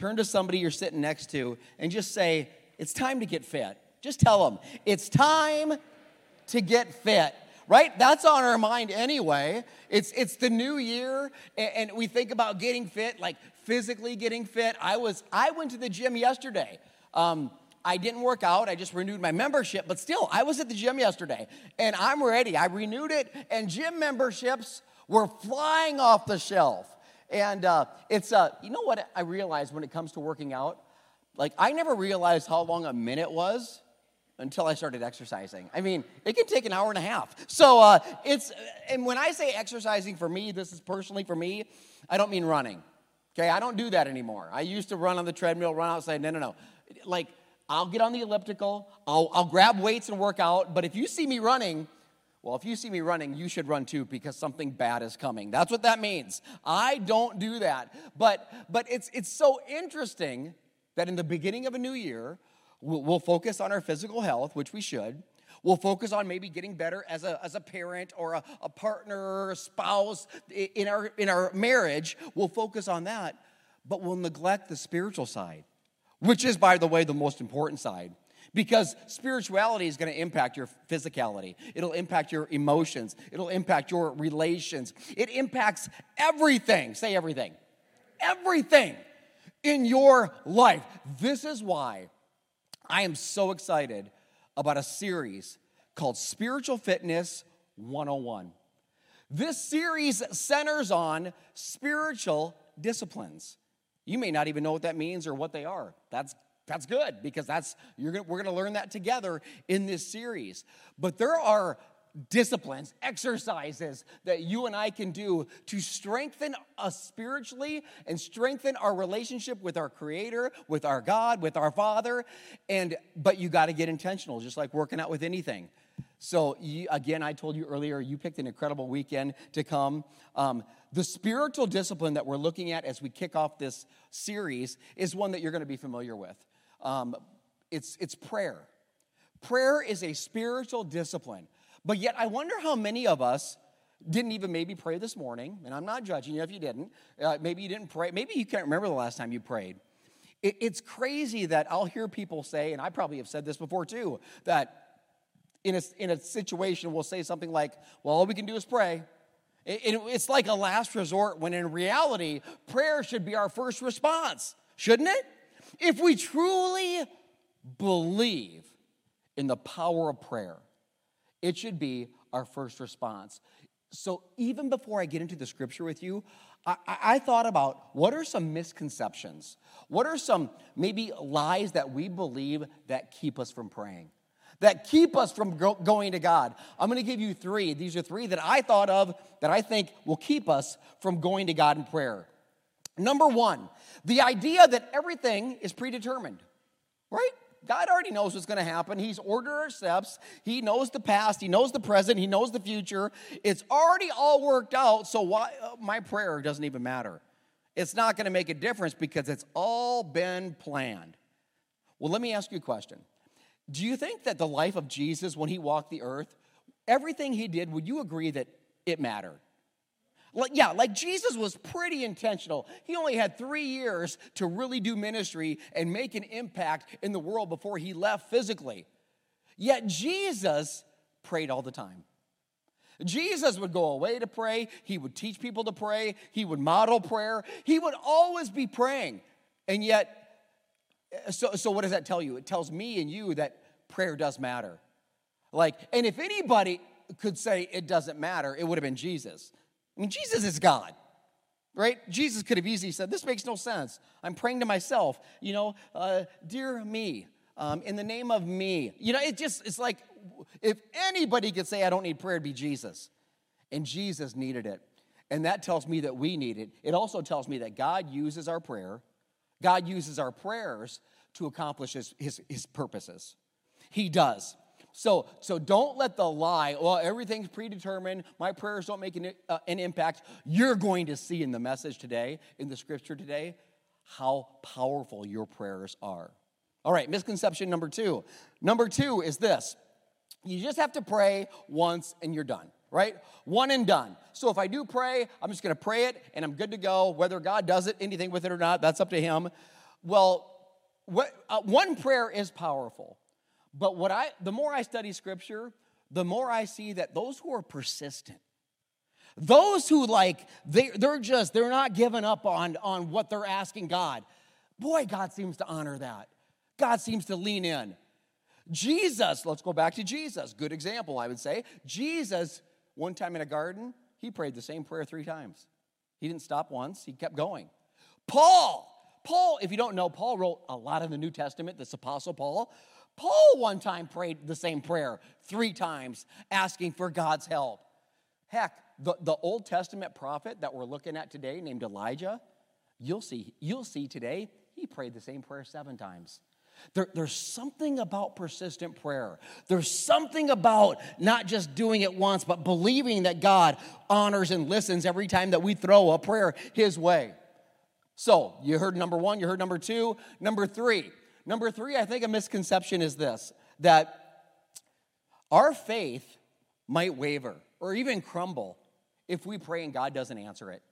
turn to somebody you're sitting next to and just say, It's time to get fit. Just tell them, It's time to get fit right? That's on our mind anyway. It's, it's the new year, and, and, we think about getting fit, like physically getting fit. I was I went to the gym yesterday. Um, I didn't work out. I just renewed my membership, but still, I was at the gym yesterday, and I'm ready. I renewed it, and gym memberships were flying off the shelf. And uh, it's, uh, you know what I realized when it comes to working out? Like, I never realized how long a minute was until I started exercising. I mean, it can take an hour and a half. So uh, it's, and when I say exercising for me, this is personally for me, I don't mean running. Okay, I don't do that anymore. I used to run on the treadmill, run outside. No, no, no. Like, I'll get on the elliptical, I'll, I'll grab weights and work out, but if you see me running, well, if you see me running, you should run too because something bad is coming. That's what that means. I don't do that. But but it's it's so interesting that in the beginning of a new year, we'll, we'll focus on our physical health, which we should. We'll focus on maybe getting better as a, as a parent or a, a partner or a spouse in our, in our marriage. We'll focus on that, but we'll neglect the spiritual side, which is, by the way, the most important side. Because spirituality is going to impact your physicality. It'll impact your emotions. It'll impact your relations. It impacts everything. Say everything. Everything in your life. This is why I am so excited about a series called Spiritual Fitness 101. This series centers on spiritual disciplines. You may not even know what that means or what they are. That's that's good because that's you're gonna, we're going to learn that together in this series. But there are disciplines, exercises that you and I can do to strengthen us spiritually and strengthen our relationship with our creator, with our God, with our Father. And but you got to get intentional just like working out with anything. So you, again, I told you earlier, you picked an incredible weekend to come. Um, the spiritual discipline that we're looking at as we kick off this series is one that you're going to be familiar with. Um, it's, it's prayer. Prayer is a spiritual discipline. But yet, I wonder how many of us didn't even maybe pray this morning. And I'm not judging you if you didn't. Uh, maybe you didn't pray. Maybe you can't remember the last time you prayed. It, it's crazy that I'll hear people say, and I probably have said this before too, that in a, in a situation we'll say something like, well, all we can do is pray. It, it, it's like a last resort when in reality, prayer should be our first response, shouldn't it? If we truly believe in the power of prayer, it should be our first response. So, even before I get into the scripture with you, I, I, thought about what are some misconceptions? What are some maybe lies that we believe that keep us from praying? That keep us from go, going to God. I'm gonna give you three. These are three that I thought of that I think will keep us from going to God in prayer. Number one, the idea that everything is predetermined, right? God already knows what's going to happen. He's ordered our steps. He knows the past. He knows the present. He knows the future. It's already all worked out. So why uh, my prayer doesn't even matter. It's not going to make a difference because it's all been planned. Well, let me ask you a question. Do you think that the life of Jesus when he walked the earth, everything he did, would you agree that it mattered? Like, yeah, like Jesus was pretty intentional. He only had three years to really do ministry and make an impact in the world before he left physically. Yet Jesus prayed all the time. Jesus would go away to pray, he would teach people to pray, he would model prayer, he would always be praying. And yet, so, so what does that tell you? It tells me and you that prayer does matter. Like, and if anybody could say it doesn't matter, it would have been Jesus. I mean, Jesus is God, right? Jesus could have easily said, This makes no sense. I'm praying to myself, you know, uh, dear me, um, in the name of me. You know, it just, it's like if anybody could say, I don't need prayer, it'd be Jesus. And Jesus needed it. And that tells me that we need it. It also tells me that God uses our prayer, God uses our prayers to accomplish his, his, his purposes. He does. So, so don't let the lie, well, everything's predetermined, my prayers don't make an, uh, an impact. You're going to see in the message today, in the scripture today, how powerful your prayers are. All right, misconception number two. Number two is this you just have to pray once and you're done, right? One and done. So if I do pray, I'm just gonna pray it and I'm good to go. Whether God does it, anything with it or not, that's up to Him. Well, what, uh, one prayer is powerful, but what I, the more I study scripture, the more I see that those who are persistent, those who like, they, they're just, they're not giving up on, on what they're asking God. Boy, God seems to honor that. God seems to lean in. Jesus, let's go back to Jesus. Good example, I would say. Jesus, one time in a garden, he prayed the same prayer three times. He didn't stop once, he kept going. Paul, Paul, if you don't know, Paul wrote a lot in the New Testament, this Apostle Paul. Paul one time prayed the same prayer three times, asking for God's help. Heck, the, the Old Testament prophet that we're looking at today, named Elijah, you'll see, you'll see today, he prayed the same prayer seven times. There, there's something about persistent prayer. There's something about not just doing it once, but believing that God honors and listens every time that we throw a prayer His way. So, you heard number one, you heard number two, number three. Number three, I think a misconception is this that our faith might waver or even crumble if we pray and God doesn't answer it.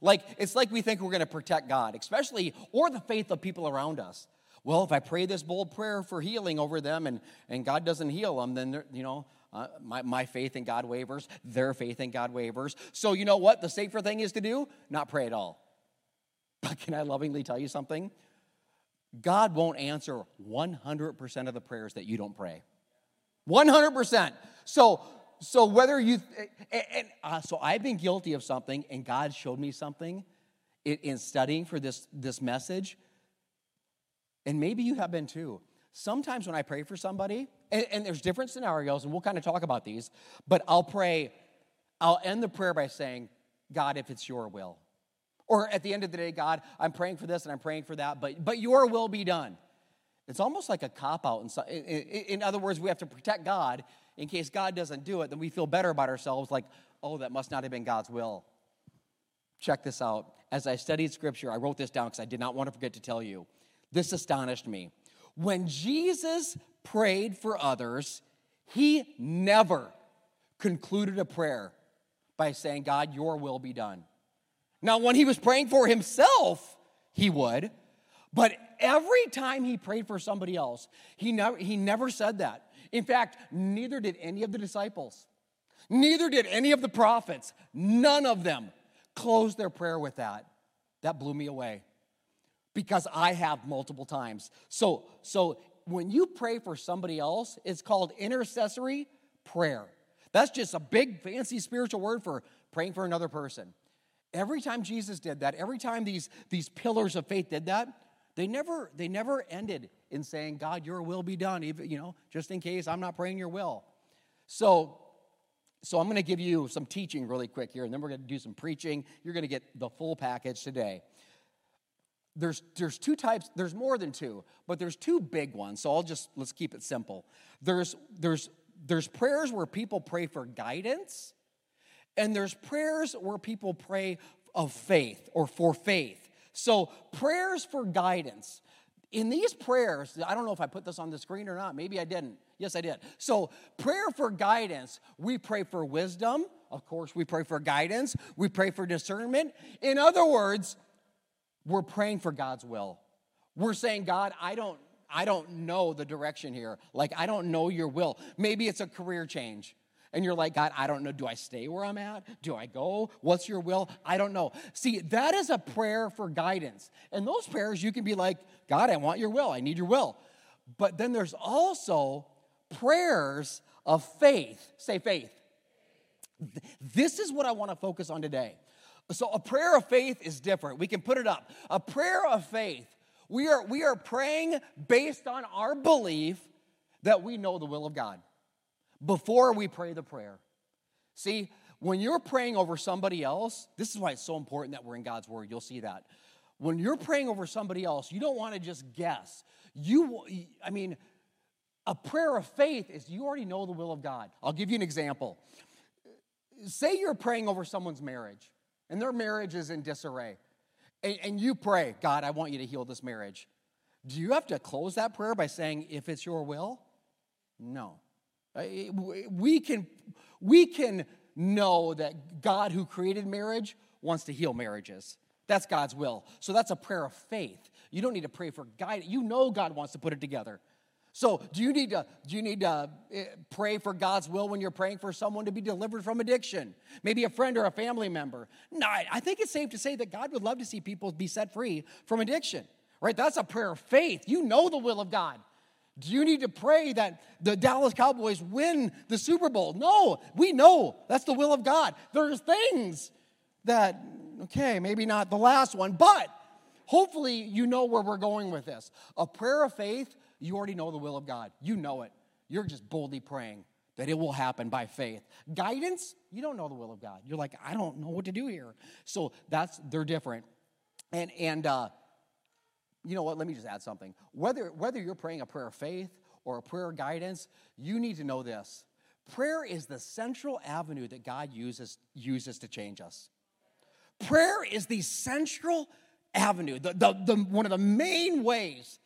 Like, it's like we think we're gonna protect God, especially, or the faith of people around us well, if I pray this bold prayer for healing over them and, and God doesn't heal them, then, you know, uh, my, my faith in God wavers, their faith in God wavers. So, you know what the safer thing is to do? Not pray at all. But can I lovingly tell you something? God won't answer 100% of the prayers that you don't pray. 100%. So, so whether you, and, and uh, so I've been guilty of something, and God showed me something in, in studying for this, this message and maybe you have been too. Sometimes when I pray for somebody, and, and there's different scenarios, and we'll kind of talk about these, but I'll pray, I'll end the prayer by saying, God, if it's your will. Or at the end of the day, God, I'm praying for this and I'm praying for that, but, but your will be done. It's almost like a cop out. In, in, in other words, we have to protect God. In case God doesn't do it, then we feel better about ourselves, like, oh, that must not have been God's will. Check this out. As I studied scripture, I wrote this down because I did not want to forget to tell you. This astonished me. When Jesus prayed for others, he never concluded a prayer by saying, God, your will be done. Now, when he was praying for himself, he would, but every time he prayed for somebody else, he never, he never said that. In fact, neither did any of the disciples, neither did any of the prophets. None of them closed their prayer with that. That blew me away because I have multiple times. So, so when you pray for somebody else, it's called intercessory prayer. That's just a big fancy spiritual word for praying for another person. Every time Jesus did that, every time these, these pillars of faith did that, they never, they never ended in saying, God, your will be done, even, you know, just in case I'm not praying your will. So, so I'm going to give you some teaching really quick here, and then we're going to do some preaching. You're going to get the full package today there's there's two types there's more than two but there's two big ones so i'll just let's keep it simple there's there's there's prayers where people pray for guidance and there's prayers where people pray of faith or for faith so prayers for guidance in these prayers i don't know if i put this on the screen or not maybe i didn't yes i did so prayer for guidance we pray for wisdom of course we pray for guidance we pray for discernment in other words we're praying for God's will. We're saying, God, I don't, I don't know the direction here. Like, I don't know your will. Maybe it's a career change. And you're like, God, I don't know. Do I stay where I'm at? Do I go? What's your will? I don't know. See, that is a prayer for guidance. And those prayers, you can be like, God, I want your will. I need your will. But then there's also prayers of faith. Say faith. This is what I want to focus on today. So a prayer of faith is different. We can put it up. A prayer of faith, we are, we are praying based on our belief that we know the will of God before we pray the prayer. See, when you're praying over somebody else, this is why it's so important that we're in God's word. You'll see that. When you're praying over somebody else, you don't want to just guess. You, I mean, a prayer of faith is you already know the will of God. I'll give you an example. Say you're praying over someone's marriage and their marriage is in disarray, and, and you pray, God, I want you to heal this marriage, do you have to close that prayer by saying, if it's your will? No. Uh, we can, we can know that God who created marriage wants to heal marriages. That's God's will. So that's a prayer of faith. You don't need to pray for guidance. You know God wants to put it together. So, do you need to do you need to eh, pray for God's will when you're praying for someone to be delivered from addiction? Maybe a friend or a family member. No, I think it's safe to say that God would love to see people be set free from addiction. Right? That's a prayer of faith. You know the will of God. Do you need to pray that the Dallas Cowboys win the Super Bowl? No, we know that's the will of God. There's things that okay, maybe not the last one, but hopefully you know where we're going with this. A prayer of faith you already know the will of God. You know it. You're just boldly praying that it will happen by faith. Guidance, you don't know the will of God. You're like, I don't know what to do here. So that's they're different. And and uh, you know what? Let me just add something. Whether whether you're praying a prayer of faith or a prayer of guidance, you need to know this. Prayer is the central avenue that God uses uses to change us. Prayer is the central avenue, the, the, the, one of the main ways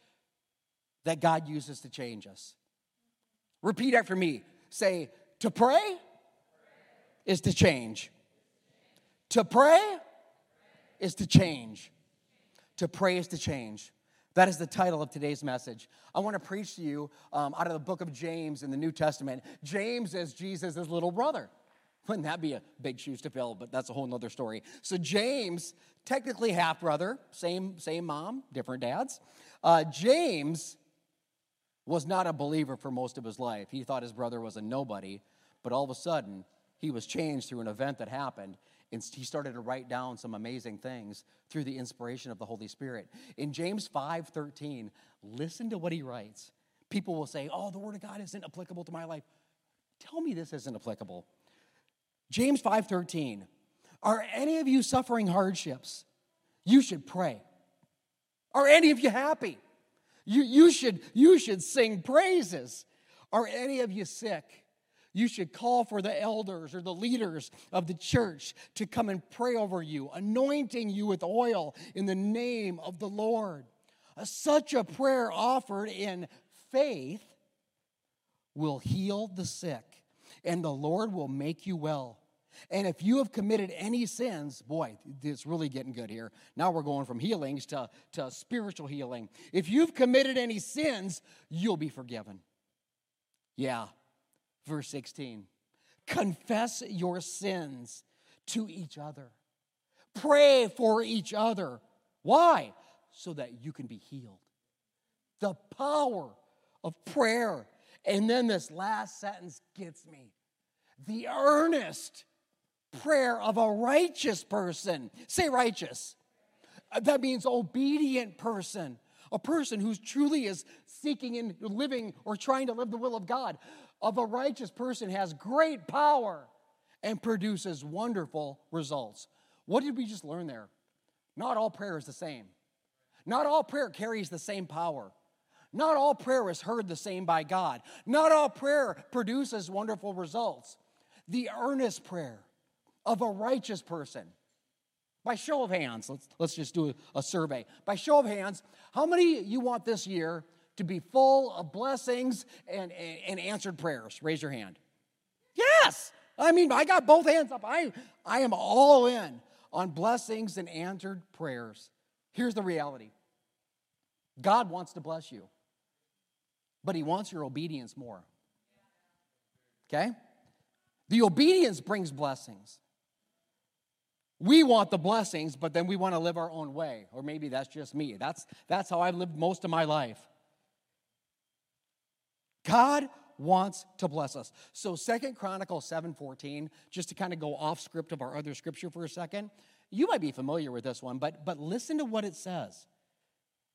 that God uses to change us. Repeat after me. Say, to pray is to change. To pray is to change. To pray is to change. That is the title of today's message. I want to preach to you um, out of the book of James in the New Testament. James is Jesus' little brother. Wouldn't that be a big shoes to fill? But that's a whole nother story. So James, technically half brother, same same mom, different dads. Uh, James was not a believer for most of his life. He thought his brother was a nobody, but all of a sudden, he was changed through an event that happened. And he started to write down some amazing things through the inspiration of the Holy Spirit. In James 5:13, listen to what he writes. People will say, "Oh, the word of God isn't applicable to my life." Tell me this isn't applicable. James 5:13. Are any of you suffering hardships? You should pray. Are any of you happy? You, you, should, you should sing praises. Are any of you sick? You should call for the elders or the leaders of the church to come and pray over you, anointing you with oil in the name of the Lord. Uh, such a prayer offered in faith will heal the sick, and the Lord will make you well. And if you have committed any sins, boy, it's really getting good here. Now we're going from healings to, to spiritual healing. If you've committed any sins, you'll be forgiven. Yeah. Verse 16 confess your sins to each other, pray for each other. Why? So that you can be healed. The power of prayer. And then this last sentence gets me the earnest prayer of a righteous person. Say righteous. Uh, that means obedient person. A person who truly is seeking and living or trying to live the will of God. Of a righteous person has great power and produces wonderful results. What did we just learn there? Not all prayer is the same. Not all prayer carries the same power. Not all prayer is heard the same by God. Not all prayer produces wonderful results. The earnest prayer, of a righteous person? By show of hands, let's, let's just do a, a survey. By show of hands, how many you want this year to be full of blessings and, and, and answered prayers? Raise your hand. Yes! I mean, I got both hands up. I, I am all in on blessings and answered prayers. Here's the reality God wants to bless you, but He wants your obedience more. Okay? The obedience brings blessings. We want the blessings, but then we want to live our own way. Or maybe that's just me. That's, that's how I've lived most of my life. God wants to bless us. So Second Chronicles 7:14, just to kind of go off script of our other scripture for a second. You might be familiar with this one, but, but listen to what it says.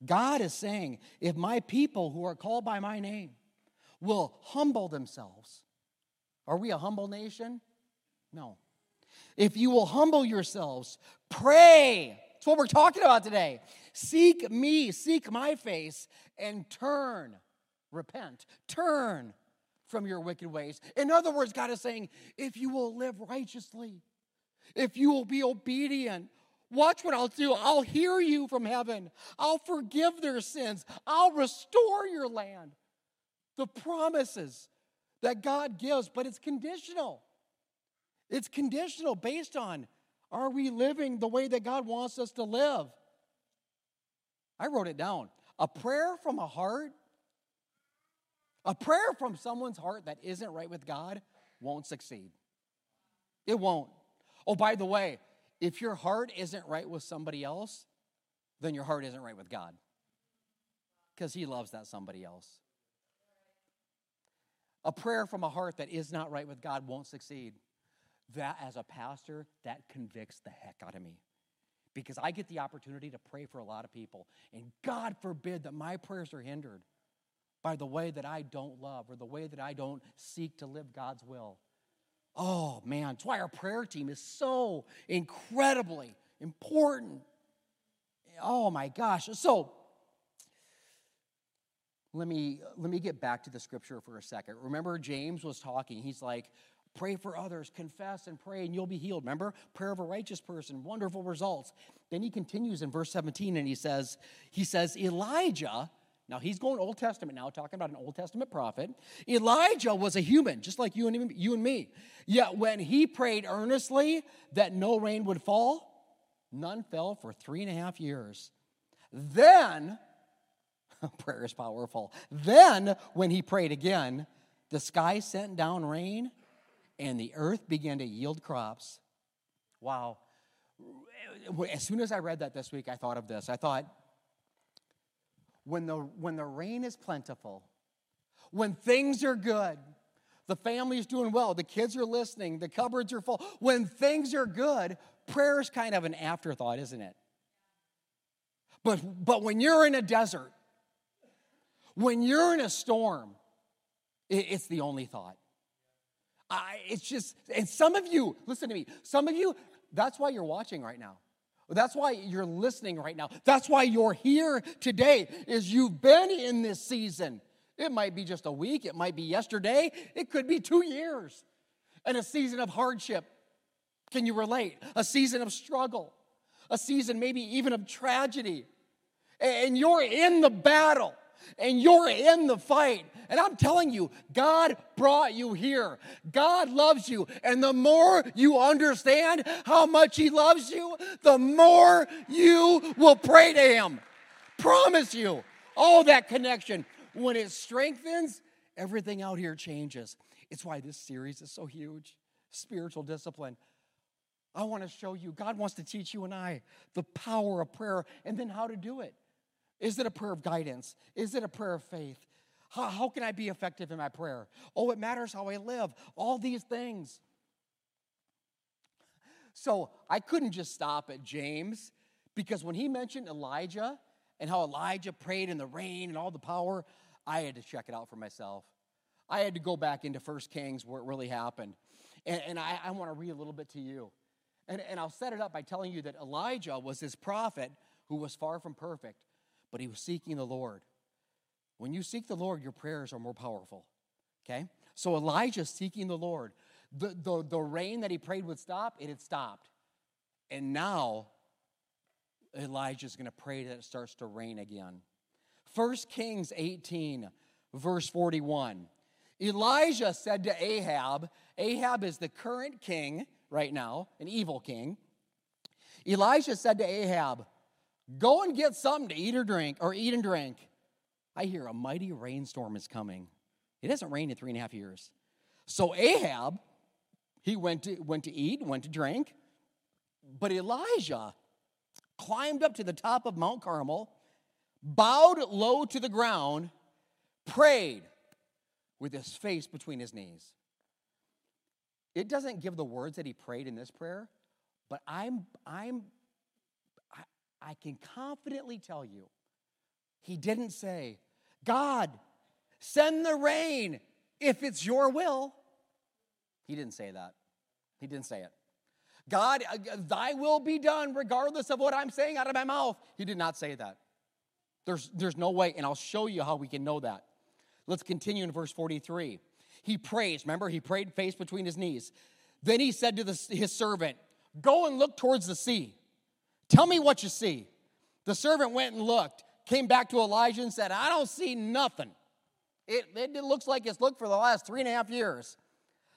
God is saying, if my people who are called by my name will humble themselves, are we a humble nation? No. If you will humble yourselves, pray. That's what we're talking about today. Seek me, seek my face, and turn, repent, turn from your wicked ways. In other words, God is saying, if you will live righteously, if you will be obedient, watch what I'll do. I'll hear you from heaven, I'll forgive their sins, I'll restore your land. The promises that God gives, but it's conditional. It's conditional based on Are we living the way that God wants us to live? I wrote it down. A prayer from a heart, a prayer from someone's heart that isn't right with God won't succeed. It won't. Oh, by the way, if your heart isn't right with somebody else, then your heart isn't right with God because He loves that somebody else. A prayer from a heart that is not right with God won't succeed. That, as a pastor, that convicts the heck out of me because I get the opportunity to pray for a lot of people. And God forbid that my prayers are hindered by the way that I don't love or the way that I don't seek to live God's will. Oh, man, that's why our prayer team is so incredibly important. Oh, my gosh. So, let me let me get back to the scripture for a second remember james was talking he's like pray for others confess and pray and you'll be healed remember prayer of a righteous person wonderful results then he continues in verse 17 and he says he says elijah now he's going Old Testament now, talking about an Old Testament prophet. Elijah was a human, just like you and, you and me. Yet when he prayed earnestly that no rain would fall, none fell for three and a half years. Then, prayer is powerful. Then, when he prayed again, the sky sent down rain and the earth began to yield crops. Wow. As soon as I read that this week, I thought of this. I thought, when the, when the rain is plentiful, when things are good, the family's doing well, the kids are listening, the cupboards are full. When things are good, prayer is kind of an afterthought, isn't it? But, but when you're in a desert, when you're in a storm, it, it's the only thought. I, it's just, and some of you, listen to me, some of you, that's why you're watching right now. That's why you're listening right now. That's why you're here today is you've been in this season. It might be just a week, it might be yesterday, it could be 2 years. And a season of hardship. Can you relate? A season of struggle. A season maybe even of tragedy. And you're in the battle and you're in the fight. And I'm telling you, God brought you here. God loves you. And the more you understand how much He loves you, the more you will pray to Him. Promise you. All that connection. When it strengthens, everything out here changes. It's why this series is so huge spiritual discipline. I want to show you, God wants to teach you and I the power of prayer and then how to do it. Is it a prayer of guidance? Is it a prayer of faith? How, how can I be effective in my prayer? Oh, it matters how I live. All these things. So I couldn't just stop at James because when he mentioned Elijah and how Elijah prayed in the rain and all the power, I had to check it out for myself. I had to go back into First Kings where it really happened. And, and I, I want to read a little bit to you. And, and I'll set it up by telling you that Elijah was this prophet who was far from perfect but he was seeking the Lord. When you seek the Lord, your prayers are more powerful. Okay? So Elijah seeking the Lord. The, the, the rain that he prayed would stop, it had stopped. And now Elijah's going to pray that it starts to rain again. 1 Kings 18, verse 41. Elijah said to Ahab, Ahab is the current king right now, an evil king. Elijah said to Ahab, Go and get something to eat or drink, or eat and drink. I hear a mighty rainstorm is coming. It hasn't rained in three and a half years. So Ahab, he went to, went to eat, went to drink. But Elijah climbed up to the top of Mount Carmel, bowed low to the ground, prayed with his face between his knees. It doesn't give the words that he prayed in this prayer, but I'm, I'm I can confidently tell you, he didn't say, God, send the rain if it's your will. He didn't say that. He didn't say it. God, uh, thy will be done regardless of what I'm saying out of my mouth. He did not say that. There's, there's no way, and I'll show you how we can know that. Let's continue in verse 43. He prays, remember, he prayed face between his knees. Then he said to the, his servant, Go and look towards the sea. Tell me what you see. The servant went and looked, came back to Elijah and said, I don't see nothing. It, it looks like it's looked for the last three and a half years.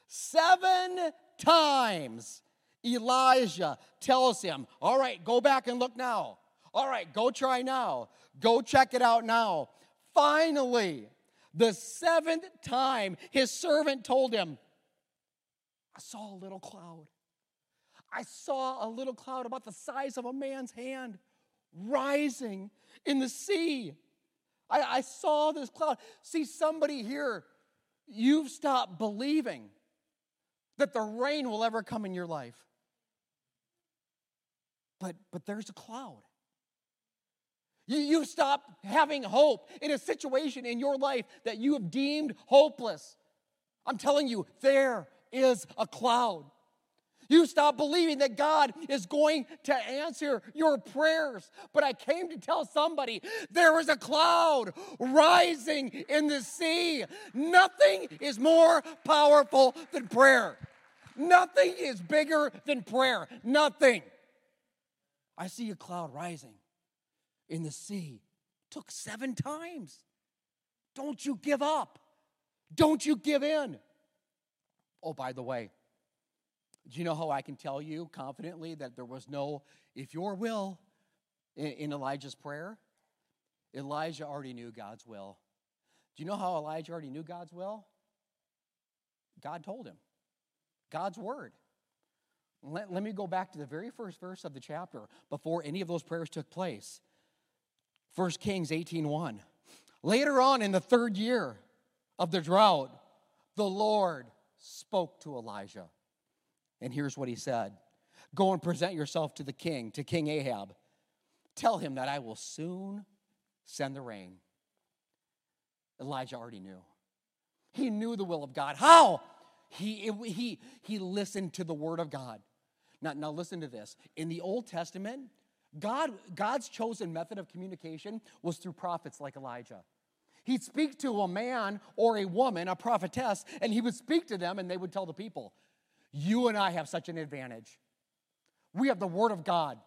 Seven times Elijah tells him, All right, go back and look now. All right, go try now. Go check it out now. Finally, the seventh time, his servant told him, I saw a little cloud. I saw a little cloud about the size of a man's hand rising in the sea. I, I saw this cloud. See, somebody here, you've stopped believing that the rain will ever come in your life. But, but there's a cloud. You, you stop having hope in a situation in your life that you have deemed hopeless. I'm telling you, there is a cloud. You stop believing that God is going to answer your prayers. But I came to tell somebody there is a cloud rising in the sea. Nothing is more powerful than prayer. Nothing is bigger than prayer. Nothing. I see a cloud rising in the sea. Took seven times. Don't you give up. Don't you give in. Oh, by the way, do you know how I can tell you confidently that there was no, if your will, in, in Elijah's prayer? Elijah already knew God's will. Do you know how Elijah already knew God's will? God told him. God's word. Let, let me go back to the very first verse of the chapter before any of those prayers took place. 1 Kings 18:1. Later on in the third year of the drought, the Lord spoke to Elijah. And here's what he said Go and present yourself to the king, to King Ahab. Tell him that I will soon send the rain. Elijah already knew. He knew the will of God. How? He, he, he listened to the word of God. Now, now listen to this. In the Old Testament, God, God's chosen method of communication was through prophets like Elijah. He'd speak to a man or a woman, a prophetess, and he would speak to them and they would tell the people. You and I have such an advantage. We have the Word of God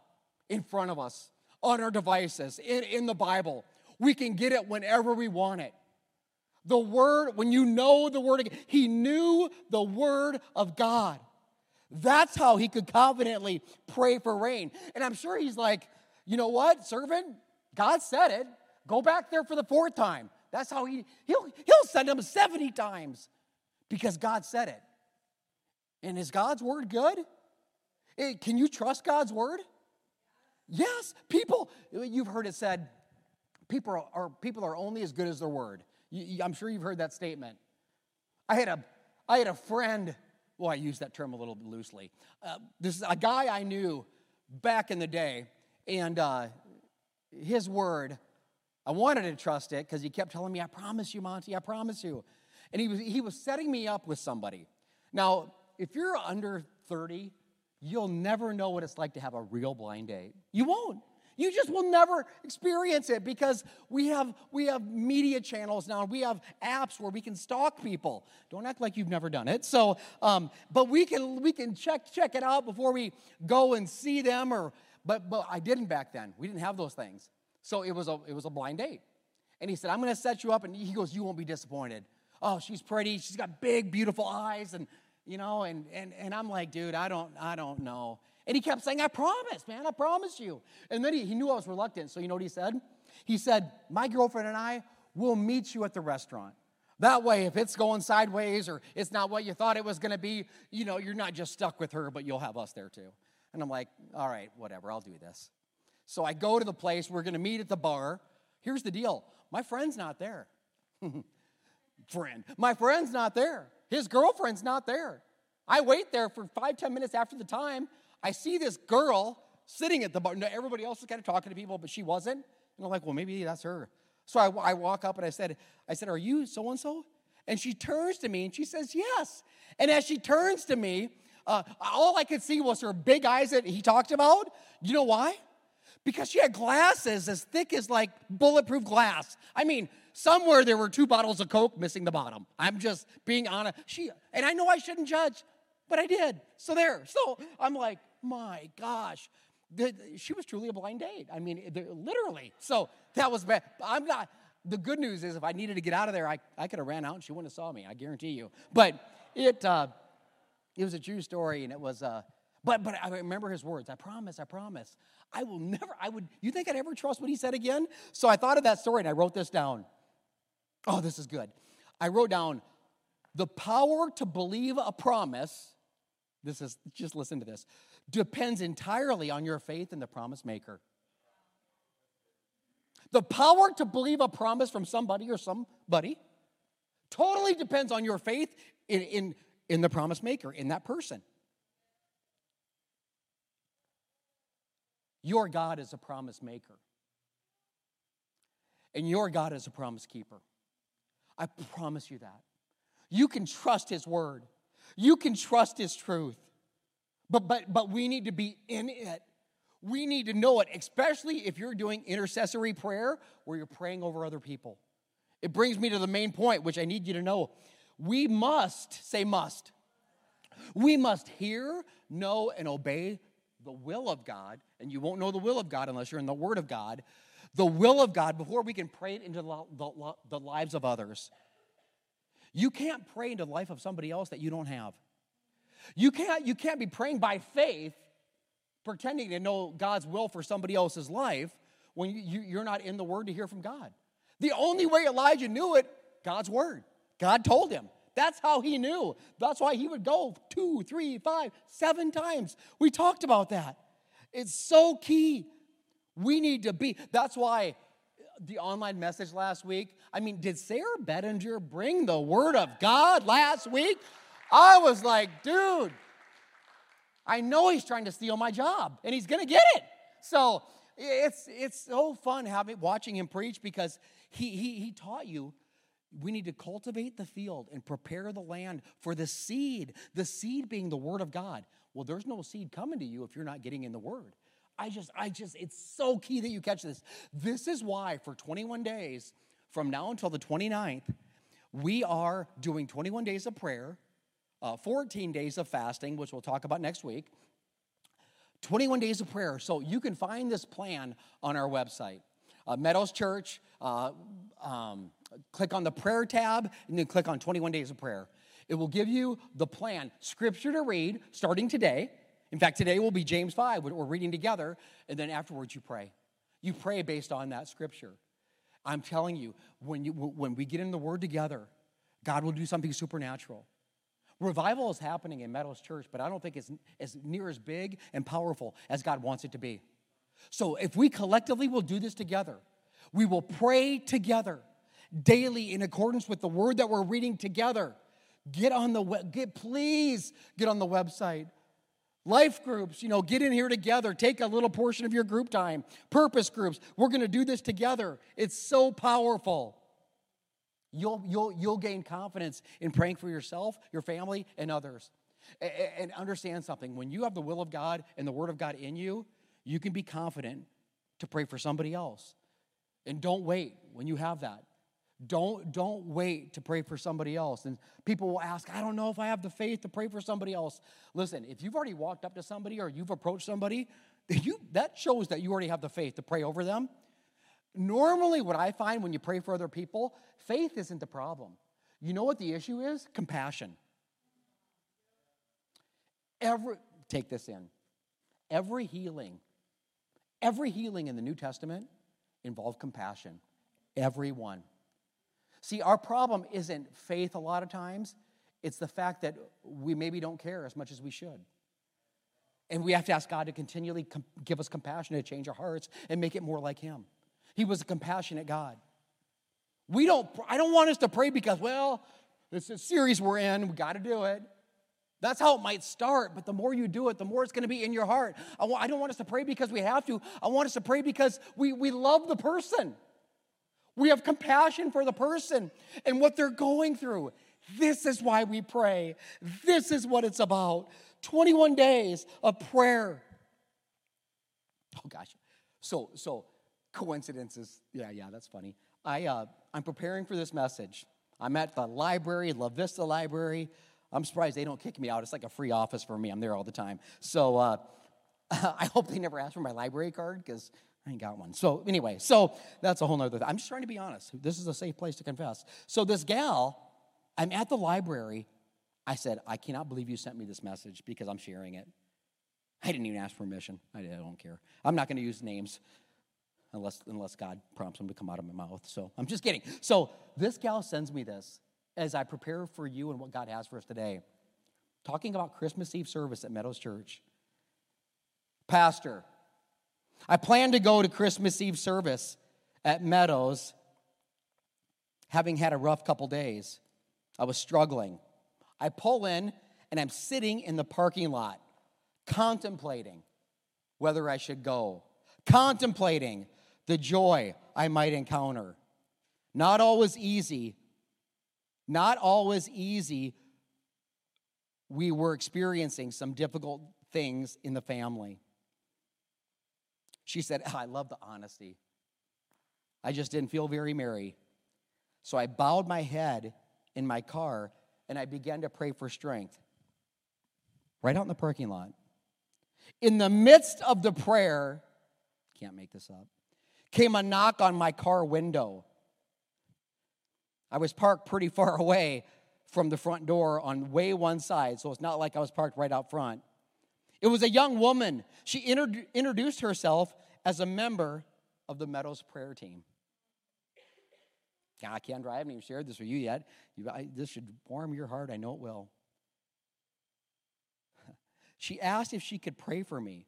in front of us, on our devices, in, in the Bible. We can get it whenever we want it. The Word, when you know the Word, he knew the Word of God. That's how he could confidently pray for rain. And I'm sure he's like, you know what, servant? God said it. Go back there for the fourth time. That's how he, he'll, he'll send him 70 times because God said it. And is God's word good? Eh, can you trust God's word? Yes. People, you've heard it said, people are, people are only as good as their word. I'm sure you've heard that statement. I had a, I had a friend well, I use that term a little loosely. Uh, this is a guy I knew back in the day, and uh, his word, I wanted to trust it because he kept telling me, I promise you, Monty, I promise you. And he was, he was setting me up with somebody. Now, if you're under 30, you'll never know what it's like to have a real blind date. You won't. You just will never experience it because we have we have media channels now. We have apps where we can stalk people. Don't act like you've never done it. So, um, but we can we can check check it out before we go and see them. Or but but I didn't back then. We didn't have those things. So it was a it was a blind date. And he said, "I'm going to set you up." And he goes, "You won't be disappointed." Oh, she's pretty. She's got big, beautiful eyes, and you know, and and and I'm like, dude, I don't I don't know. And he kept saying, I promise, man, I promise you. And then he, he knew I was reluctant. So you know what he said? He said, My girlfriend and I will meet you at the restaurant. That way, if it's going sideways or it's not what you thought it was going to be, you know, you're not just stuck with her, but you'll have us there too. And I'm like, all right, whatever, I'll do this. So I go to the place, we're going to meet at the bar. Here's the deal my friend's not there. Friend. My friend's not there. His girlfriend's not there. I wait there for five, ten minutes after the time. I see this girl sitting at the bar. No, everybody else is kind of talking to people, but she wasn't. And I'm like, well, maybe that's her. So I, I walk up and I said, I said, are you so and so? And she turns to me and she says, yes. And as she turns to me, uh, all I could see was her big eyes that he talked about. You know why? Because she had glasses as thick as like bulletproof glass. I mean, somewhere there were two bottles of Coke missing the bottom. I'm just being honest. She and I know I shouldn't judge, but I did. So there. So I'm like, my gosh. The, she was truly a blind date. I mean, literally. So that was bad. I'm not. The good news is, if I needed to get out of there, I, I could have ran out and she wouldn't have saw me. I guarantee you. But it uh, it was a true story, and it was uh, But, but I remember his words I promise, I promise. I will never, I would, you think I'd ever trust what he said again? So I thought of that story and I wrote this down. Oh, this is good. I wrote down the power to believe a promise. This is, just listen to this, depends entirely on your faith in the promise maker. The power to believe a promise from somebody or somebody totally depends on your faith in, in, in the promise maker, in that person. Your God is a promise maker. And your God is a promise keeper. I promise you that. You can trust His word, you can trust His truth. But, but, but we need to be in it. We need to know it, especially if you're doing intercessory prayer where you're praying over other people. It brings me to the main point, which I need you to know. We must, say must, we must hear, know, and obey the will of God, and you won't know the will of God unless you're in the Word of God, the will of God before we can pray it into the, lives of others. You can't pray into the life of somebody else that you don't have. You can't, you can't be praying by faith, pretending to know God's will for somebody else's life when you, you, you're not in the Word to hear from God. The only way Elijah knew it, God's Word. God told him. That's how he knew. That's why he would go two, three, five, seven times. We talked about that. It's so key. We need to be. That's why the online message last week. I mean, did Sarah Bettinger bring the word of God last week? I was like, dude, I know he's trying to steal my job and he's going to get it. So it's, it's so fun having, watching him preach because he, he, he taught you we need to cultivate the field and prepare the land for the seed, the seed being the word of God. Well, there's no seed coming to you if you're not getting in the word. I just, I just, it's so key that you catch this. This is why for 21 days, from now until the 29th, we are doing 21 days of prayer, uh, 14 days of fasting, which we'll talk about next week, 21 days of prayer. So you can find this plan on our website. Uh, Meadows Church, uh, um, click on the prayer tab and then click on 21 days of prayer. It will give you the plan, scripture to read starting today. In fact, today will be James 5, we're reading together, and then afterwards you pray. You pray based on that scripture. I'm telling you, when, you, when we get in the Word together, God will do something supernatural. Revival is happening in Meadows Church, but I don't think it's as near as big and powerful as God wants it to be. So if we collectively will do this together, we will pray together daily in accordance with the word that we're reading together. Get on the web, get please get on the website. Life groups, you know, get in here together. Take a little portion of your group time. Purpose groups. We're going to do this together. It's so powerful. You'll, you'll, you'll gain confidence in praying for yourself, your family, and others. And understand something when you have the will of God and the Word of God in you, you can be confident to pray for somebody else. And don't wait when you have that. Don't, don't wait to pray for somebody else. And people will ask, I don't know if I have the faith to pray for somebody else. Listen, if you've already walked up to somebody or you've approached somebody, you, that shows that you already have the faith to pray over them. Normally, what I find when you pray for other people, faith isn't the problem. You know what the issue is? Compassion. Every, take this in. Every healing, every healing in the New Testament involved compassion. Every one. See, our problem isn't faith a lot of times, it's the fact that we maybe don't care as much as we should. And we have to ask God to continually com- give us compassion to change our hearts and make it more like Him. He was a compassionate God. We don't, I don't want us to pray because, well, it's a series we're in, we got to do it. That's how it might start, but the more you do it, the more it's going to be in your heart. I, w- I don't want us to pray because we have to. I want us to pray because we, we love the person. We have compassion for the person and what they're going through. This is why we pray. This is what it's about. 21 days of prayer. Oh gosh. So so coincidences. Yeah, yeah, that's funny. I uh, I'm preparing for this message. I'm at the library, La Vista Library. I'm surprised they don't kick me out. It's like a free office for me. I'm there all the time. So uh, I hope they never ask for my library card because I ain't got one. So anyway, so that's a whole nother thing. I'm just trying to be honest. This is a safe place to confess. So this gal, I'm at the library. I said, I cannot believe you sent me this message because I'm sharing it. I didn't even ask permission. I, don't care. I'm not going to use names unless, unless God prompts them to come out of my mouth. So I'm just kidding. So this gal sends me this as I prepare for you and what God has for us today. Talking about Christmas Eve service at Meadows Church. Pastor, I plan to go to Christmas Eve service at Meadows having had a rough couple days. I was struggling. I pull in and I'm sitting in the parking lot contemplating whether I should go, contemplating the joy I might encounter. Not always easy. Not always easy. We were experiencing some difficult things in the family. She said, oh, I love the honesty. I just didn't feel very merry. So I bowed my head in my car and I began to pray for strength right out in the parking lot. In the midst of the prayer, can't make this up, came a knock on my car window. I was parked pretty far away from the front door on way one side, so it's not like I was parked right out front. It was a young woman. She inter- introduced herself as a member of the Meadows prayer team. Yeah, Kendra, I haven't even shared this with you yet. You, I, this should warm your heart. I know it will. She asked if she could pray for me.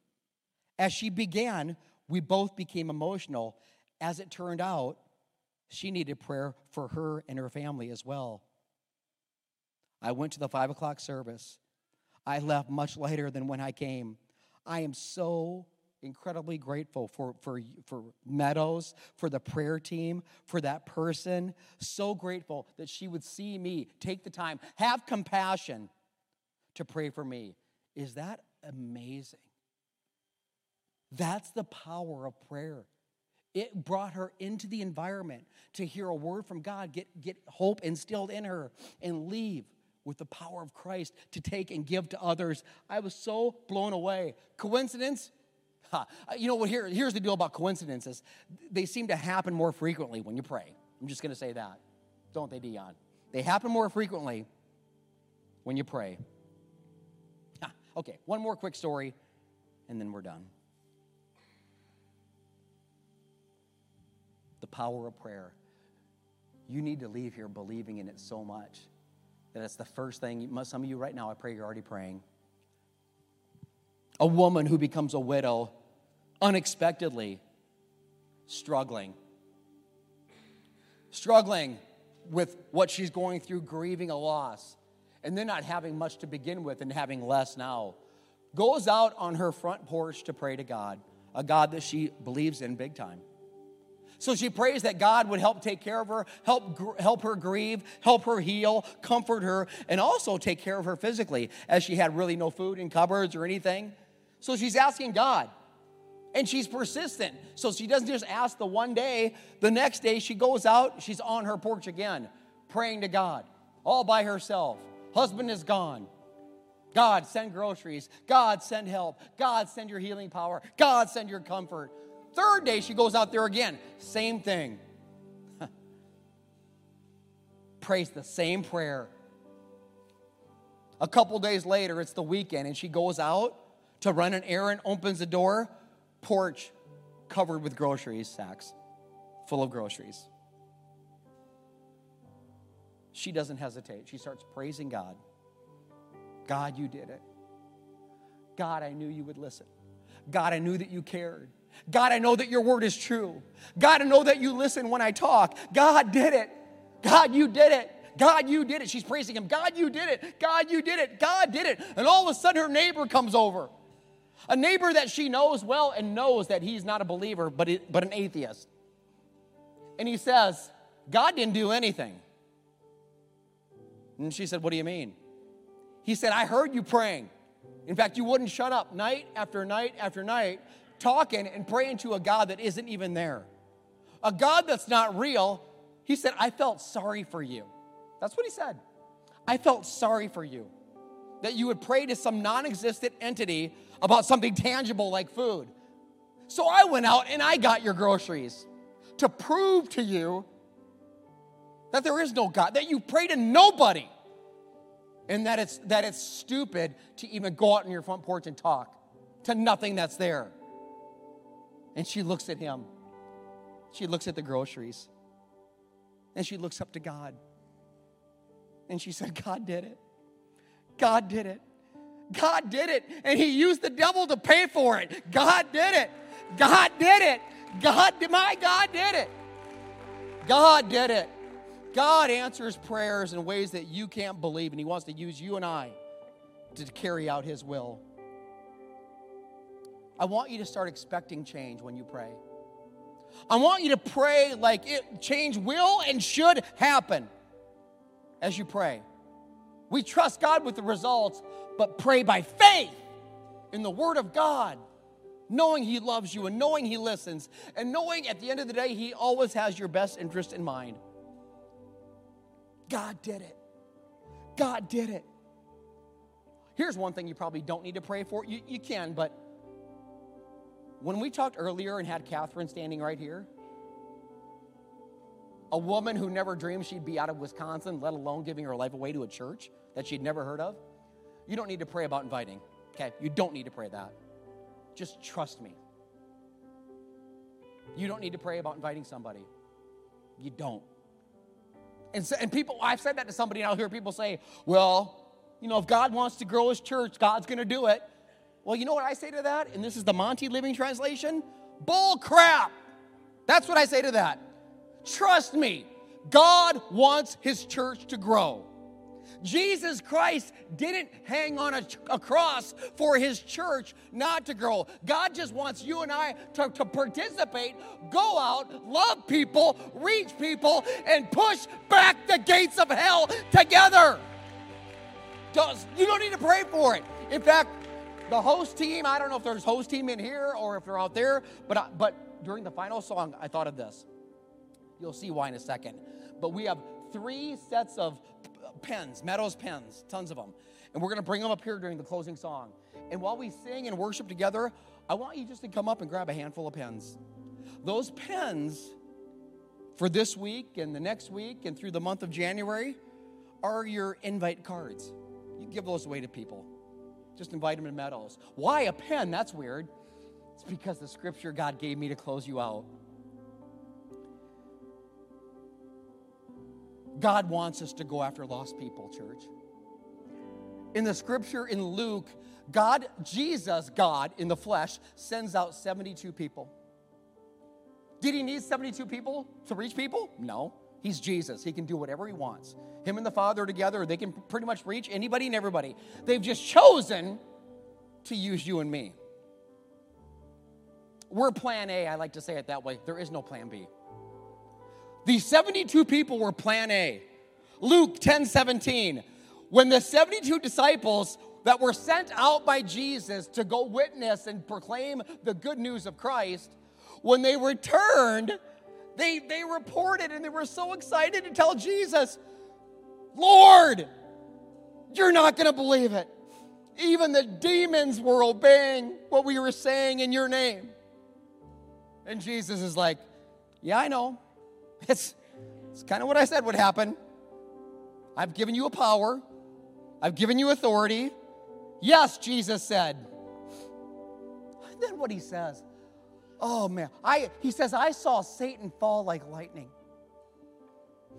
As she began, we both became emotional. As it turned out, she needed prayer for her and her family as well. I went to the five o'clock service. I left much later than when I came. I am so incredibly grateful for, for, for Meadows, for the prayer team, for that person. So grateful that she would see me, take the time, have compassion to pray for me. Is that amazing? That's the power of prayer. It brought her into the environment to hear a word from God, get, get hope instilled in her, and leave with the power of Christ to take and give to others. I was so blown away. Coincidence? Ha. Uh, you know what? Here, here's the deal about coincidences they seem to happen more frequently when you pray. I'm just going to say that. Don't they, Dion? They happen more frequently when you pray. Ha. Okay, one more quick story, and then we're done. The power of prayer. You need to leave here believing in it so much that it's the first thing. Some of you right now, I pray you're already praying. A woman who becomes a widow unexpectedly, struggling. Struggling with what she's going through, grieving a loss, and then not having much to begin with and having less now. Goes out on her front porch to pray to God, a God that she believes in big time. So she prays that God would help take care of her, help, help her grieve, help her heal, comfort her, and also take care of her physically, as she had really no food in cupboards or anything. So she's asking God, and she's persistent. So she doesn't just ask the one day, the next day she goes out, she's on her porch again, praying to God, all by herself. Husband is gone. God, send groceries. God, send help. God, send your healing power. God, send your comfort. Third day, she goes out there again. Same thing. Prays the same prayer. A couple days later, it's the weekend, and she goes out to run an errand, opens the door, porch covered with groceries, sacks full of groceries. She doesn't hesitate. She starts praising God. God, you did it. God, I knew you would listen. God, I knew that you cared. God, I know that your word is true. God, I know that you listen when I talk. God did it. God, you did it. God, you did it. She's praising him. God, you did it. God, you did it. God did it. And all of a sudden, her neighbor comes over. A neighbor that she knows well and knows that he's not a believer, but, it, but an atheist. And he says, God didn't do anything. And she said, What do you mean? He said, I heard you praying. In fact, you wouldn't shut up night after night after night talking and praying to a God that isn't even there. A God that's not real. He said, I felt sorry for you. That's what he said. I felt sorry for you. That you would pray to some non existent entity about something tangible like food. So I went out and I got your groceries to prove to you that there is no God, that you pray to nobody, and that it's, that it's stupid to even go out on your front porch and talk. to nothing that's there. And she looks at him. She looks at the groceries. And she looks up to God. And she said, God did it. God did it. God did it. And he used the devil to pay for it. God did it. God did it. God, my God did it. God did it. God answers prayers in ways that you can't believe, and He wants to use you and I to carry out His will. I want you to start expecting change when you pray. I want you to pray like it, change will and should happen as you pray. We trust God with the results, but pray by faith in the Word of God, knowing He loves you and knowing He listens, and knowing at the end of the day, He always has your best interest in mind. God did it. God did it. Here's one thing you probably don't need to pray for. You, you can, but when we talked earlier and had Catherine standing right here, a woman who never dreamed she'd be out of Wisconsin, let alone giving her life away to a church that she'd never heard of, you don't need to pray about inviting. Okay? You don't need to pray that. Just trust me. You don't need to pray about inviting somebody. You don't. And, so, and people, I've said that to somebody, and I'll hear people say, well, you know, if God wants to grow his church, God's going to do it. Well, you know what I say to that? And this is the Monty Living Translation bull crap. That's what I say to that. Trust me, God wants his church to grow. Jesus Christ didn't hang on a, a, cross for his church not to grow. God just wants you and I to, to participate, go out, love people, reach people, and push back the gates of hell together. You don't need to pray for it. In fact, the host team, I don't know if there's host team in here or if they're out there, but, but during the final song, I thought of this. You'll see why in a second. But we have three sets of pens, Meadows pens, tons of them. And we're going to bring them up here during the closing song. And while we sing and worship together, I want you just to come up and grab a handful of pens. Those pens for this week and the next week and through the month of January are your invite cards. You give those away to people. Just them to Meadows. Why a pen? That's weird. It's because the scripture God gave me to close you out. God wants us to go after lost people, church. In the scripture in Luke, God, Jesus, God in the flesh, sends out 72 people. Did he need 72 people to reach people? No. He's Jesus. He can do whatever he wants. Him and the Father together, they can pretty much reach anybody and everybody. They've just chosen to use you and me. We're plan A, I like to say it that way. There is no plan B. These 72 people were plan A. Luke 10 17. When the 72 disciples that were sent out by Jesus to go witness and proclaim the good news of Christ, when they returned, they, they reported and they were so excited to tell Jesus, Lord, you're not going to believe it. Even the demons were obeying what we were saying in your name. And Jesus is like, Yeah, I know. It's, it's kind of what I said would happen. I've given you a power, I've given you authority. Yes, Jesus said. And then what he says, oh man, I, he says, I saw Satan fall like lightning.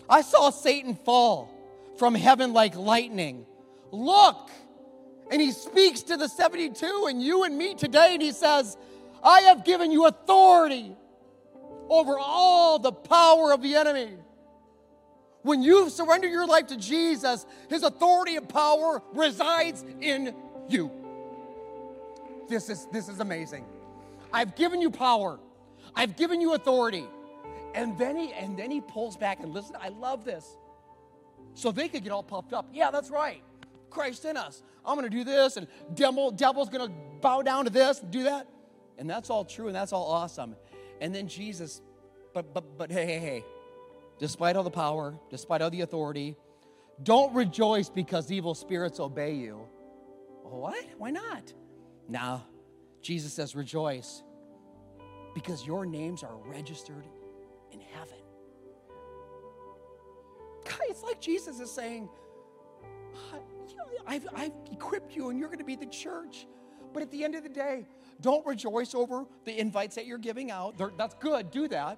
I saw Satan fall from heaven like lightning. Look, and he speaks to the 72 and you and me today, and he says, I have given you authority over all the power of the enemy. When you surrender your life to Jesus, his authority and power resides in you. This is, this is amazing. I've given you power. I've given you authority. And then he and then he pulls back and listen, I love this. So they could get all puffed up. Yeah, that's right. Christ in us. I'm to do this, and devil, devil's to bow down to this and do that. And that's all true, and that's all awesome. And then Jesus, but but but hey, hey, hey. Despite all the power, despite all the authority, don't rejoice because evil spirits obey you. What? Why not? Now, Jesus says, rejoice because your names are registered in heaven. It's like Jesus is saying, uh, I've, I've equipped you and you're going to be the church. But at the end of the day, don't rejoice over the invites that you're giving out. They're, that's good, do that.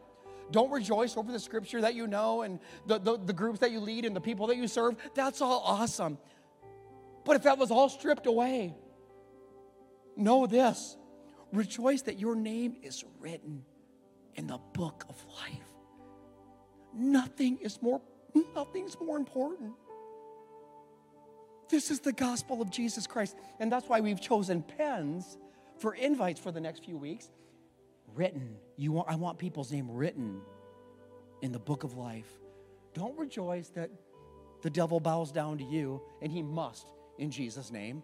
Don't rejoice over the scripture that you know and the, the, the groups that you lead and the people that you serve. That's all awesome. But if that was all stripped away, know this rejoice that your name is written in the book of life. Nothing is more, nothing's more important. This is the gospel of Jesus Christ. And that's why we've chosen pens for invites for the next few weeks. Written. You want, I want people's name written in the book of life. Don't rejoice that the devil bows down to you, and he must in Jesus' name.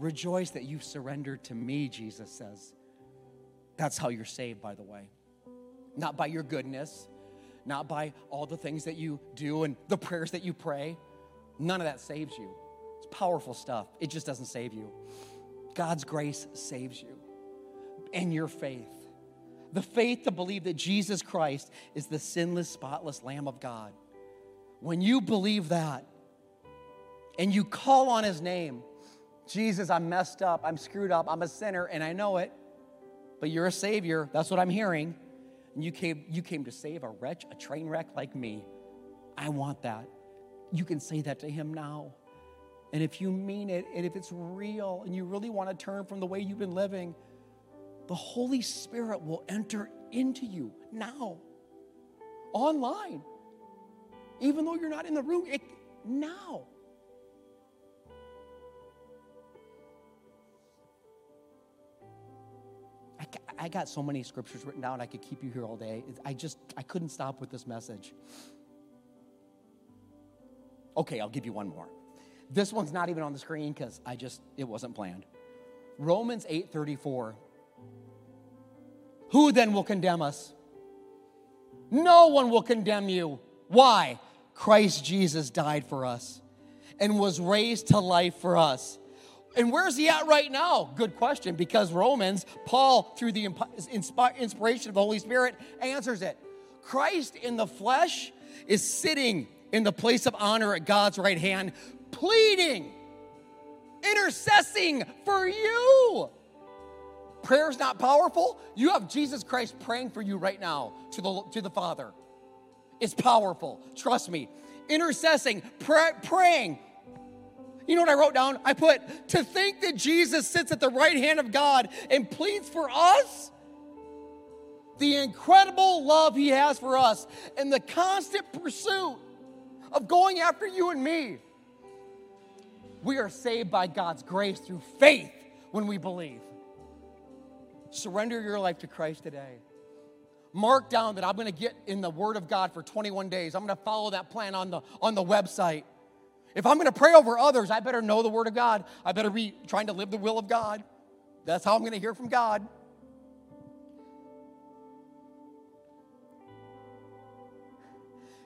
Rejoice that you've surrendered to me, Jesus says. That's how you're saved, by the way. Not by your goodness, not by all the things that you do and the prayers that you pray. None of that saves you. It's powerful stuff. It just doesn't save you. God's grace saves you and your faith. The faith to believe that Jesus Christ is the sinless, spotless Lamb of God. When you believe that and you call on his name, Jesus, I'm messed up, I'm screwed up, I'm a sinner, and I know it, but you're a Savior. That's what I'm hearing. And you came, you came to save a wretch, a train wreck like me. I want that. You can say that to him now. And if you mean it, and if it's real, and you really want to turn from the way you've been living, the Holy Spirit will enter into you now, online. Even though you're not in the room, it, now. I, got so many scriptures written down, I could keep you here all day. I just, I couldn't stop with this message. Okay, I'll give you one more. This one's not even on the screen because I just, it wasn't planned. Romans 8 34. Who then will condemn us? No one will condemn you. Why? Christ Jesus died for us and was raised to life for us. And where's he at right now? Good question, because Romans, Paul, through the inspiration of the Holy Spirit, answers it. Christ in the flesh is sitting in the place of honor at God's right hand, pleading, intercessing for you. Prayer is not powerful. You have Jesus Christ praying for you right now to the, to the Father. It's powerful. Trust me. Intercessing, pray, praying. You know what I wrote down? I put, to think that Jesus sits at the right hand of God and pleads for us, the incredible love he has for us, and the constant pursuit of going after you and me. We are saved by God's grace through faith when we believe. Surrender your life to Christ today. Mark down that I'm going to get in the Word of God for 21 days. I'm going to follow that plan on the, on the website. If I'm going to pray over others, I better know the Word of God. I better be trying to live the will of God. That's how I'm going to hear from God.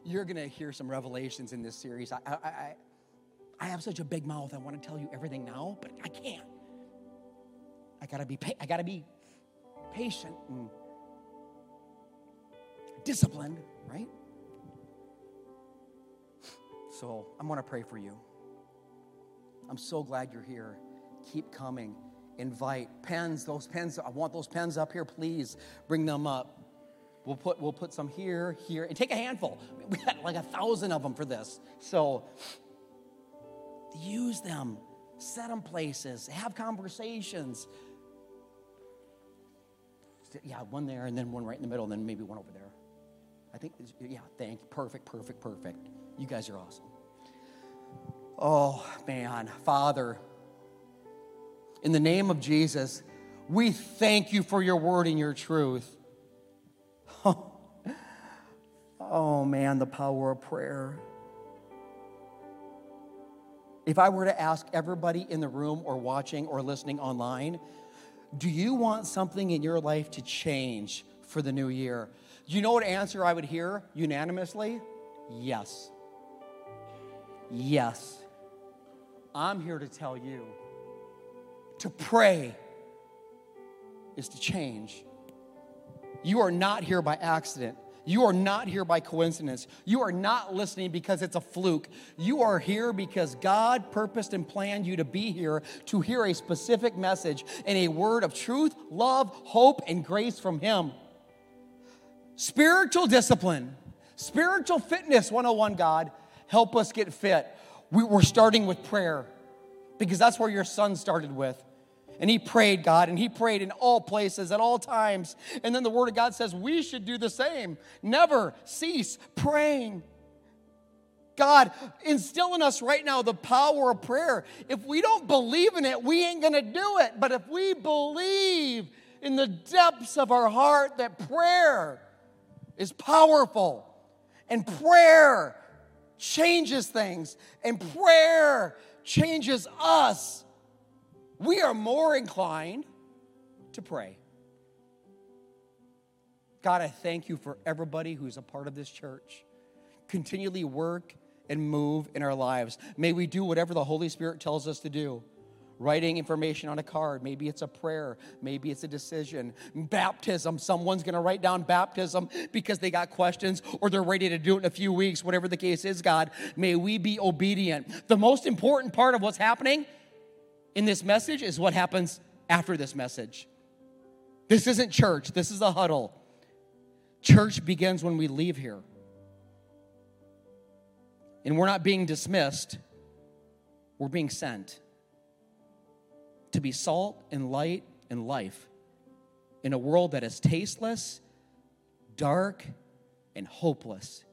You're going to hear some revelations in this series. I, I, I, I have such a big mouth. I want to tell you everything now, but I can't. I gotta be. I gotta be patient and disciplined, right? So I'm going to pray for you. I'm so glad you're here. Keep coming. Invite pens. Those pens. I want those pens up here. Please bring them up. We'll put we'll put some here, here, and take a handful. We got like a thousand of them for this. So use them. Set them places. Have conversations yeah, one there and then one right in the middle and then maybe one over there. I think, yeah, thank you. Perfect, perfect, perfect. You guys are awesome. Oh, man. Father, in the name of Jesus, we thank you for your word and your truth. Oh, man, the power of prayer. If I were to ask everybody in the room or watching or listening online, do you want something in your life to change for the new year? Do you know what answer I would hear unanimously? Yes. Yes. I'm here to tell you to pray is to change. You are not here by accident. You are not here by coincidence. You are not listening because it's a fluke. You are here because God purposed and planned you to be here to hear a specific message and a word of truth, love, hope, and grace from Him. Spiritual discipline, spiritual fitness 101, God, help us get fit. We, we're starting with prayer because that's where your son started with. And he prayed, God, and he prayed in all places at all times. And then the Word of God says we should do the same. Never cease praying. God, instill in us right now the power of prayer. If we don't believe in it, we ain't gonna do it. But if we believe in the depths of our heart that prayer is powerful and prayer changes things and prayer changes us we are more inclined to pray. God, I thank you for everybody who's a part of this church. Continually work and move in our lives. May we do whatever the Holy Spirit tells us to do. Writing information on a card, maybe it's a prayer, maybe it's a decision. Baptism, someone's gonna write down baptism because they got questions or they're ready to do it in a few weeks, whatever the case is, God. May we be obedient. The most important part of what's happening in this message is what happens after this message. This isn't church, this is a huddle. Church begins when we leave here. And we're not being dismissed, we're being sent to be salt and light and life in a world that is tasteless, dark, and hopeless.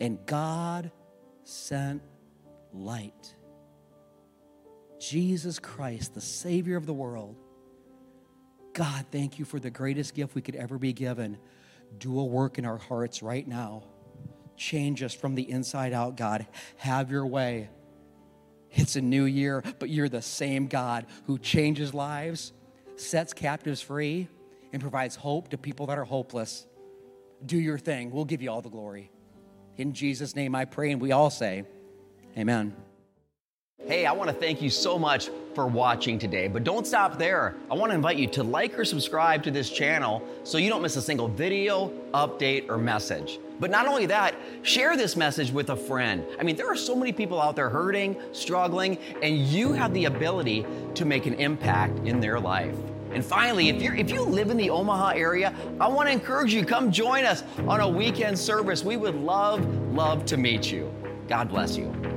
And God sent light. Jesus Christ, the Savior of the world. God, thank you for the greatest gift we could ever be given. Do a work in our hearts right now. Change us from the inside out, God. Have your way. It's a new year, but you're the same God who changes lives, sets captives free, and provides hope to people that are hopeless. Do your thing. We'll give you all the glory. In Jesus' name I pray, and we all say, Amen. Hey, I want to thank you so much for watching today, but don't stop there. I want to invite you to like or subscribe to this channel so you don't miss a single video, update, or message. But not only that, share this message with a friend. I mean, there are so many people out there hurting, struggling, and you have the ability to make an impact in their life. And finally, if you if you live in the Omaha area, I want to encourage you come join us on a weekend service. We would love love to meet you. God bless you.